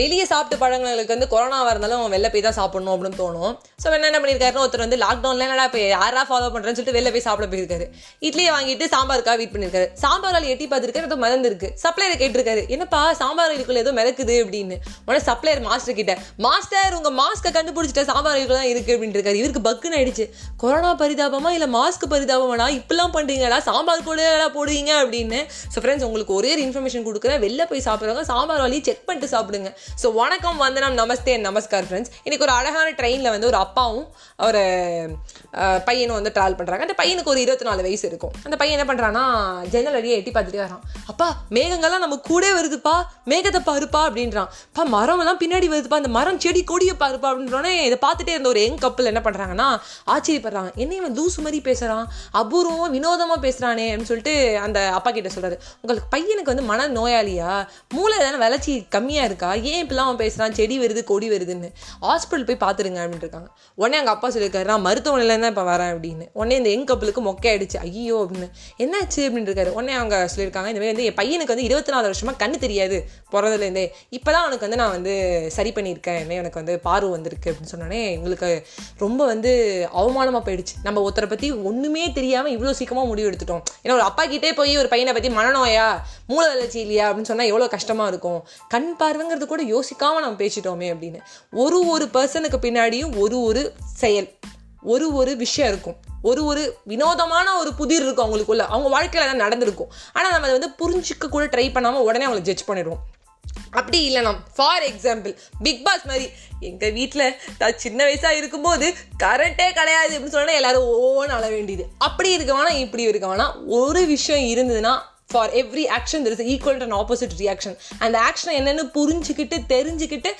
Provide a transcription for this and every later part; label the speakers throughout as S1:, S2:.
S1: வெளியே சாப்பிட்டு பழங்களுக்கு வந்து கொரோனாவாக இருந்தாலும் வெளில போய் தான் சாப்பிடணும் அப்படின்னு தோணும். ஸோ என்ன என்ன பண்ணியிருக்காருன்னு ஒருத்தர் வந்து லாக்டவுன்ல என்னடா இப்போ யாரா ஃபாலோ பண்ணுறேன்னு சொல்லிட்டு வெளில போய் சாப்பிட போயிருக்காரு. இட்லியை வாங்கிட்டு சாம்பாருக்காக வெயிட் பண்ணியிருக்காரு சாம்பார் எட்டி பார்த்துருக்காரு ஏதோ மறந்துருக்கு இருக்கு சப்ளையர் கேட்டிருக்காரு. என்னப்பா சாம்பார் வலிக்குள்ள ஏதோ மிதக்குது அப்படின்னு. உடனே சப்ளையர் மாஸ்டர் கிட்ட மாஸ்டர் உங்கள் மாஸ்க்கை கண்டுபிடிச்சிட்ட சாம்பார் வலிக்குள்ள தான் இருக்கு அப்படின்னு இருக்காரு. இவருக்கு பக்குன்னு ஆயிடுச்சு. கொரோனா பரிதாபமா? இல்லை மாஸ்க் பரிதாபமாடா? இப்பெல்லாம் பண்ணுறீங்களா சாம்பார் கூட போடுவீங்க அப்படின்னு. ஸோ ஃப்ரெண்ட்ஸ் உங்களுக்கு ஒரே ஒரு இன்ஃபர்மேஷன் கொடுக்குறேன். வெளில போய் சாப்பிட்றவங்க சாம்பார் வலி செக் பண்ணிட்டு சாப்பிடுங்க. ஸோ வணக்கம் வந்தனம் நமஸ்தே நமஸ்கார் ஃப்ரெண்ட்ஸ் இன்றைக்கி ஒரு அழகான ட்ரெயினில் வந்து ஒரு அப்பாவும் ஒரு பையனும் வந்து ட்ராவல் பண்ணுறாங்க அந்த பையனுக்கு ஒரு இருபத்தி நாலு வயசு இருக்கும். அந்த பையன் என்ன பண்ணுறான்னா ஜன்னல் வழியை எட்டி பார்த்துட்டே வரான். அப்பா மேகங்கள்லாம் நம்ம கூட வருதுப்பா. மேகத்தை பாருப்பா அப்படின்றான். அப்பா மரம் எல்லாம் பின்னாடி வருதுப்பா. அந்த மரம் செடி கொடியை பாருப்பா அப்படின்றோடனே இதை பார்த்துட்டே இருந்த ஒரு யங் கப்பல் என்ன பண்ணுறாங்கன்னா ஆச்சரியப்படுறாங்க. என்ன இவன் லூசு மாதிரி பேசுகிறான் அபூர்வமாக வினோதமாக பேசுகிறானே அப்படின்னு சொல்லிட்டு அந்த அப்பா கிட்ட சொல்கிறாரு உங்களுக்கு பையனுக்கு வந்து மன நோயாளியா மூளை தானே வளர்ச்சி கம்மியாக இருக்கா? ஏன் இப்படிலாம் அவன் பேசுகிறான் செடி வருது கொடி வருதுன்னு. ஹாஸ்பிட்டல் போய் பார்த்துருங்க அப்படின்னு இருக்காங்க. உடனே அங்கே அப்பா சொல்லியிருக்காரு நான் மருத்துவமனையில தான் இப்போ வரேன் அப்படின்னு. உடனே இந்த எங் கப்பலுக்கு மொக்கை ஆயிடுச்சு ஐயோ அப்படின்னு. என்னாச்சு அப்படின்னு இருக்காரு. உடனே அவங்க சொல்லியிருக்காங்க இந்த மாதிரி வந்து என் பையனுக்கு வந்து இருபத்தி நாலு வருஷமாக கண்ணு தெரியாது பிறந்ததுலேருந்தே இப்போ தான் அவனுக்கு வந்து நான் வந்து சரி பண்ணியிருக்கேன். என்ன எனக்கு வந்து பார்வை வந்திருக்கு அப்படின்னு சொன்னோடனே எங்களுக்கு ரொம்ப வந்து அவமானமாக போயிடுச்சு. நம்ம ஒருத்தரை பற்றி ஒன்றுமே தெரியாமல் இவ்வளோ சீக்கிரமாக முடிவு எடுத்துட்டோம். ஏன்னா ஒரு அப்பா கிட்டே போய் ஒரு பையனை பற்றி மனநோயா மூளை வளர்ச்சி இல்லையா அப்படின்னு சொன்னால் எவ்வளோ கஷ்டமாக இருக்கும். கண் பார்வைங்கிறது கூட யோசிக்காமல் நம்ம பேசிட்டோமே அப்படின்னு. ஒரு ஒரு பர்சனுக்கு பின்னாடியும் ஒரு ஒரு செயல். ஒரு ஒரு விஷயம் இருக்கும். ஒரு ஒரு வினோதமான ஒரு புதிர் இருக்கும் அவங்களுக்குள்ள. அவங்க வாழ்க்கையில் தான் நடந்திருக்கும். ஆனால் நம்ம அதை வந்து புரிஞ்சிக்க கூட ட்ரை பண்ணாமல் உடனே அவங்களை ஜட்ஜ் பண்ணிடுவோம். அப்படி இல்லைனா ஃபார் எக்ஸாம்பிள் பிக் பாஸ் மாதிரி எங்கள் வீட்டில் நான் சின்ன வயசாக இருக்கும்போது கரண்ட்டே கிடையாது அப்படின்னு சொன்னால் எல்லாரும் ஓன்னு அழ வேண்டியது. அப்படி இருக்க வேணாம் இப்படி இருக்க வேணாம். ஒரு விஷயம் இருந்ததுன்னா for every action there is equal and opposite reaction அந்த ஆக்ஷனை என்னென்னு புரிஞ்சுக்கிட்டு தெரிஞ்சுக்கிட்டு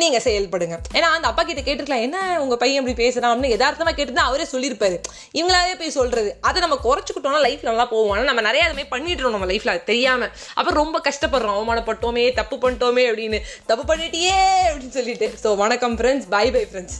S1: நீங்கள் செயல்படுங்க. ஏன்னா அந்த அப்பா கிட்ட கேட்டிருக்கலாம் என்ன உங்கள் பையன் இப்படி பேசுகிறான் அப்படின்னு எதார்த்தமாக கேட்டு அவரே சொல்லியிருப்பாரு. இவங்களாவே போய் சொல்கிறது அதை நம்ம குறைச்சிக்கிட்டோம்னா லைஃப் நல்லா போவோம் ஆனால் நம்ம நிறைய அதுமாதிரி பண்ணிட்டுறோம் நம்ம லைஃப்ல அது தெரியாமல் அப்புறம் ரொம்ப கஷ்டப்படுறோம். அவமானப்பட்டோமே தப்பு பண்ணிட்டோமே அப்படின்னு. தப்பு பண்ணிட்டியே அப்படின்னு சொல்லிட்டு. ஸோ வணக்கம் ஃப்ரெண்ட்ஸ் பை பை ஃப்ரெண்ட்ஸ்